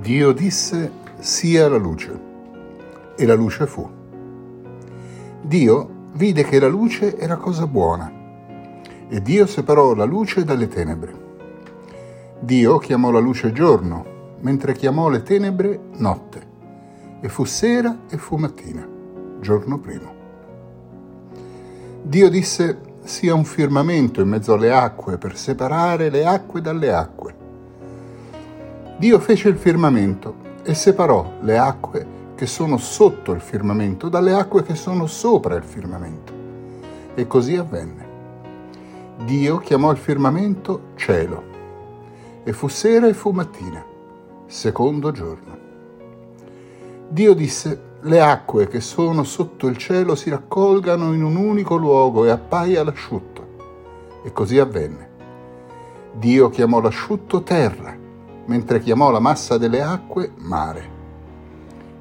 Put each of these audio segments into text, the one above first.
Dio disse sia la luce e la luce fu. Dio vide che la luce era cosa buona e Dio separò la luce dalle tenebre. Dio chiamò la luce giorno, mentre chiamò le tenebre notte, e fu sera e fu mattina, giorno primo. Dio disse sia un firmamento in mezzo alle acque per separare le acque dalle acque Dio fece il firmamento e separò le acque che sono sotto il firmamento dalle acque che sono sopra il firmamento. E così avvenne. Dio chiamò il firmamento cielo, e fu sera e fu mattina, secondo giorno. Dio disse, le acque che sono sotto il cielo si raccolgano in un unico luogo e appaia l'asciutto. E così avvenne. Dio chiamò l'asciutto terra mentre chiamò la massa delle acque mare.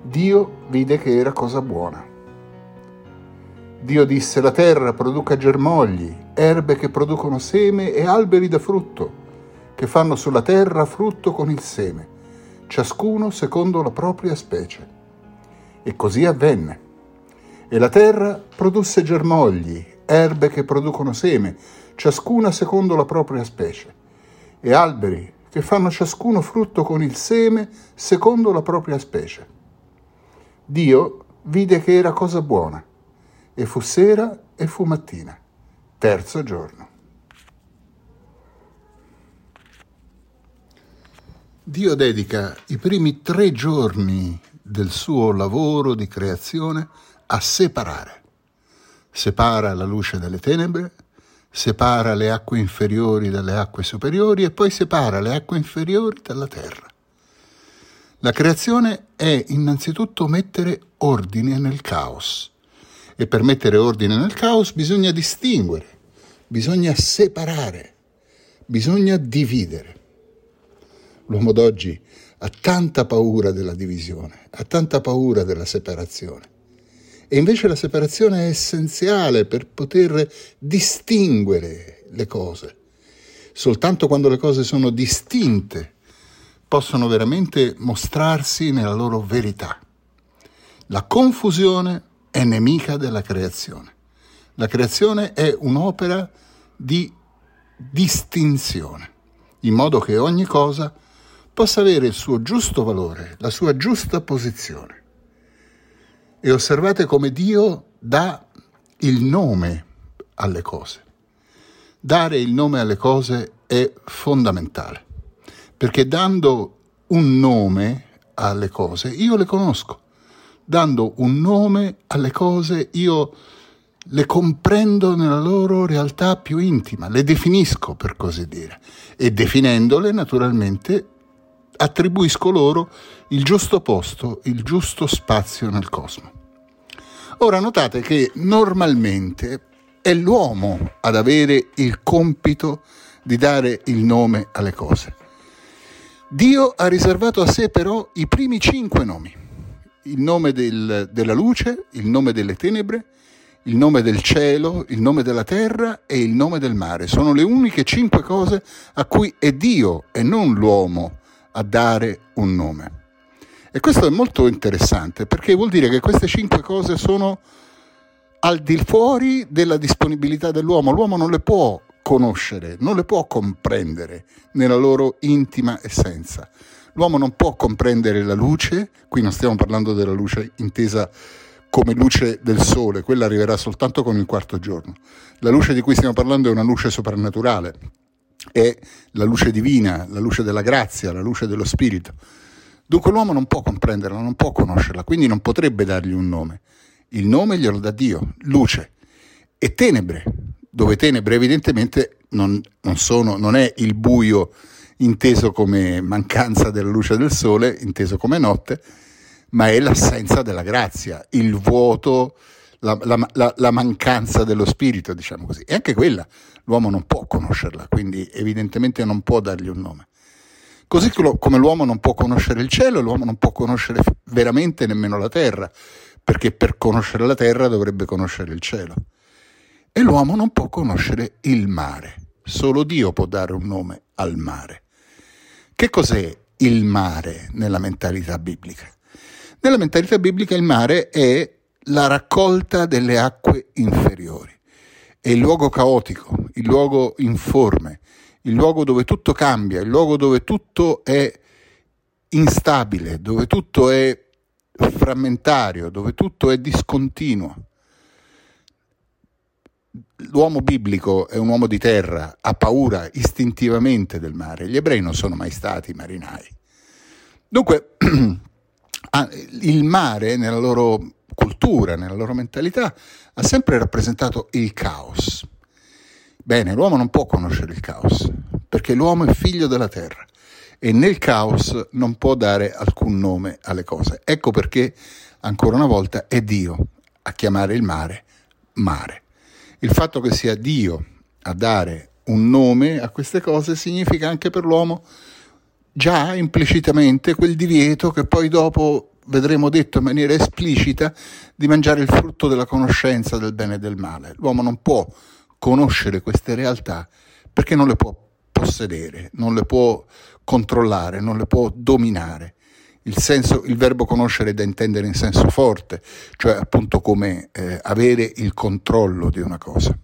Dio vide che era cosa buona. Dio disse la terra produca germogli, erbe che producono seme e alberi da frutto, che fanno sulla terra frutto con il seme, ciascuno secondo la propria specie. E così avvenne. E la terra produsse germogli, erbe che producono seme, ciascuna secondo la propria specie, e alberi che fanno ciascuno frutto con il seme secondo la propria specie. Dio vide che era cosa buona, e fu sera e fu mattina, terzo giorno. Dio dedica i primi tre giorni del suo lavoro di creazione a separare. Separa la luce dalle tenebre, separa le acque inferiori dalle acque superiori e poi separa le acque inferiori dalla terra. La creazione è innanzitutto mettere ordine nel caos e per mettere ordine nel caos bisogna distinguere, bisogna separare, bisogna dividere. L'uomo d'oggi ha tanta paura della divisione, ha tanta paura della separazione. E invece la separazione è essenziale per poter distinguere le cose. Soltanto quando le cose sono distinte possono veramente mostrarsi nella loro verità. La confusione è nemica della creazione. La creazione è un'opera di distinzione, in modo che ogni cosa possa avere il suo giusto valore, la sua giusta posizione e osservate come Dio dà il nome alle cose. Dare il nome alle cose è fondamentale, perché dando un nome alle cose io le conosco. Dando un nome alle cose io le comprendo nella loro realtà più intima, le definisco per così dire e definendole naturalmente attribuisco loro il giusto posto, il giusto spazio nel cosmo. Ora notate che normalmente è l'uomo ad avere il compito di dare il nome alle cose. Dio ha riservato a sé però i primi cinque nomi, il nome del, della luce, il nome delle tenebre, il nome del cielo, il nome della terra e il nome del mare. Sono le uniche cinque cose a cui è Dio e non l'uomo a dare un nome. E questo è molto interessante perché vuol dire che queste cinque cose sono al di fuori della disponibilità dell'uomo. L'uomo non le può conoscere, non le può comprendere nella loro intima essenza. L'uomo non può comprendere la luce, qui non stiamo parlando della luce intesa come luce del sole, quella arriverà soltanto con il quarto giorno. La luce di cui stiamo parlando è una luce soprannaturale, è la luce divina, la luce della grazia, la luce dello spirito. Dunque l'uomo non può comprenderla, non può conoscerla, quindi non potrebbe dargli un nome. Il nome glielo dà Dio, luce. E tenebre, dove tenebre evidentemente non, non, sono, non è il buio inteso come mancanza della luce del sole, inteso come notte, ma è l'assenza della grazia, il vuoto, la, la, la, mancanza dello spirito, diciamo così. E anche quella l'uomo non può conoscerla, quindi evidentemente non può dargli un nome. Così come l'uomo non può conoscere il cielo, l'uomo non può conoscere veramente nemmeno la terra, perché per conoscere la terra dovrebbe conoscere il cielo. E l'uomo non può conoscere il mare. Solo Dio può dare un nome al mare. Che cos'è il mare nella mentalità biblica? Nella mentalità biblica il mare è la raccolta delle acque inferiori, è il luogo caotico, il luogo informe, il luogo dove tutto cambia, il luogo dove tutto è instabile, dove tutto è frammentario, dove tutto è discontinuo. L'uomo biblico è un uomo di terra, ha paura istintivamente del mare. Gli ebrei non sono mai stati marinai. Dunque, il mare nella loro cultura, nella loro mentalità, ha sempre rappresentato il caos. Bene, l'uomo non può conoscere il caos, perché l'uomo è figlio della terra e nel caos non può dare alcun nome alle cose. Ecco perché, ancora una volta, è Dio a chiamare il mare mare. Il fatto che sia Dio a dare un nome a queste cose significa anche per l'uomo già implicitamente quel divieto che poi dopo vedremo detto in maniera esplicita di mangiare il frutto della conoscenza del bene e del male. L'uomo non può conoscere queste realtà perché non le può possedere, non le può controllare, non le può dominare. Il, senso, il verbo conoscere è da intendere in senso forte, cioè appunto come eh, avere il controllo di una cosa.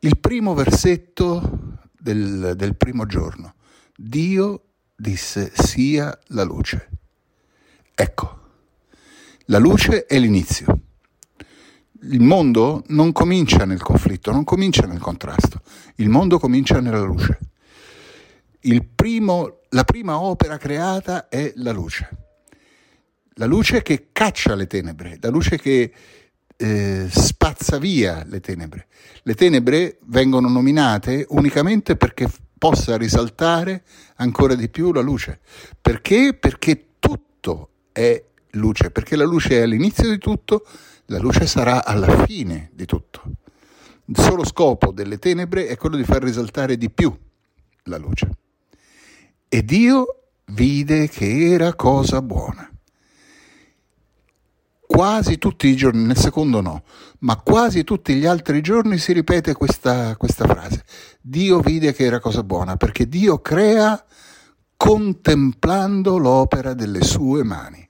Il primo versetto del, del primo giorno. Dio disse sia la luce. Ecco, la luce è l'inizio il mondo non comincia nel conflitto, non comincia nel contrasto, il mondo comincia nella luce. Primo, la prima opera creata è la luce, la luce che caccia le tenebre, la luce che eh, spazza via le tenebre. Le tenebre vengono nominate unicamente perché possa risaltare ancora di più la luce. Perché? Perché tutto è luce, perché la luce è all'inizio di tutto la luce sarà alla fine di tutto. Il solo scopo delle tenebre è quello di far risaltare di più la luce. E Dio vide che era cosa buona. Quasi tutti i giorni, nel secondo no, ma quasi tutti gli altri giorni si ripete questa, questa frase. Dio vide che era cosa buona, perché Dio crea contemplando l'opera delle sue mani.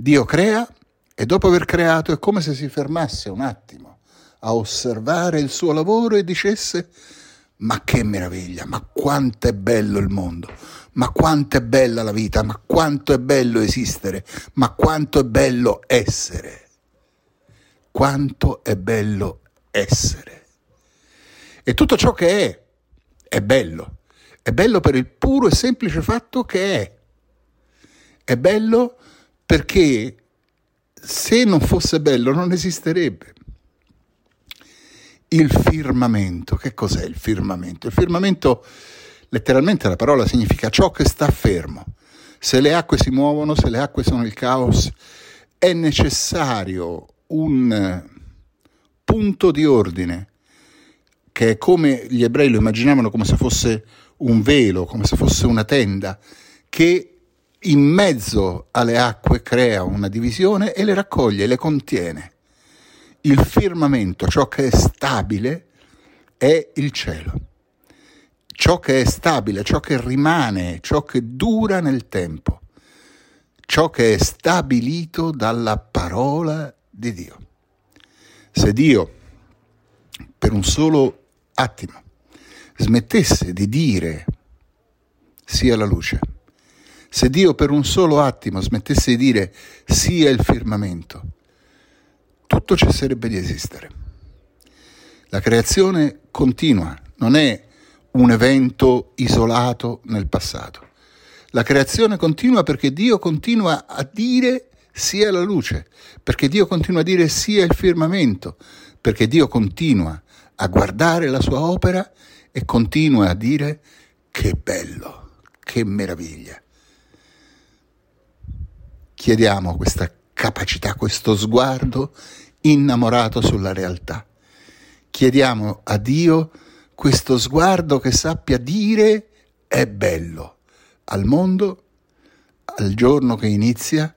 Dio crea e dopo aver creato è come se si fermasse un attimo a osservare il suo lavoro e dicesse ma che meraviglia, ma quanto è bello il mondo, ma quanto è bella la vita, ma quanto è bello esistere, ma quanto è bello essere, quanto è bello essere. E tutto ciò che è, è bello, è bello per il puro e semplice fatto che è, è bello perché se non fosse bello non esisterebbe. Il firmamento, che cos'è il firmamento? Il firmamento, letteralmente la parola significa ciò che sta fermo. Se le acque si muovono, se le acque sono il caos, è necessario un punto di ordine che è come gli ebrei lo immaginavano come se fosse un velo, come se fosse una tenda, che in mezzo alle acque crea una divisione e le raccoglie, le contiene. Il firmamento, ciò che è stabile, è il cielo. Ciò che è stabile, ciò che rimane, ciò che dura nel tempo, ciò che è stabilito dalla parola di Dio. Se Dio, per un solo attimo, smettesse di dire sia la luce, se Dio per un solo attimo smettesse di dire sia il firmamento, tutto cesserebbe di esistere. La creazione continua, non è un evento isolato nel passato. La creazione continua perché Dio continua a dire sia la luce, perché Dio continua a dire sia il firmamento, perché Dio continua a guardare la sua opera e continua a dire che bello, che meraviglia chiediamo questa capacità, questo sguardo innamorato sulla realtà. Chiediamo a Dio questo sguardo che sappia dire è bello al mondo, al giorno che inizia,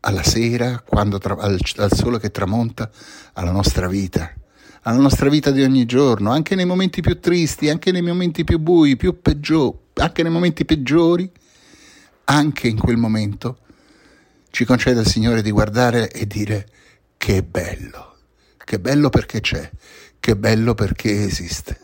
alla sera, tra- al, al sole che tramonta, alla nostra vita, alla nostra vita di ogni giorno, anche nei momenti più tristi, anche nei momenti più bui, più peggiori, anche nei momenti peggiori, anche in quel momento, ci concede il Signore di guardare e dire che bello, che bello perché c'è, che bello perché esiste.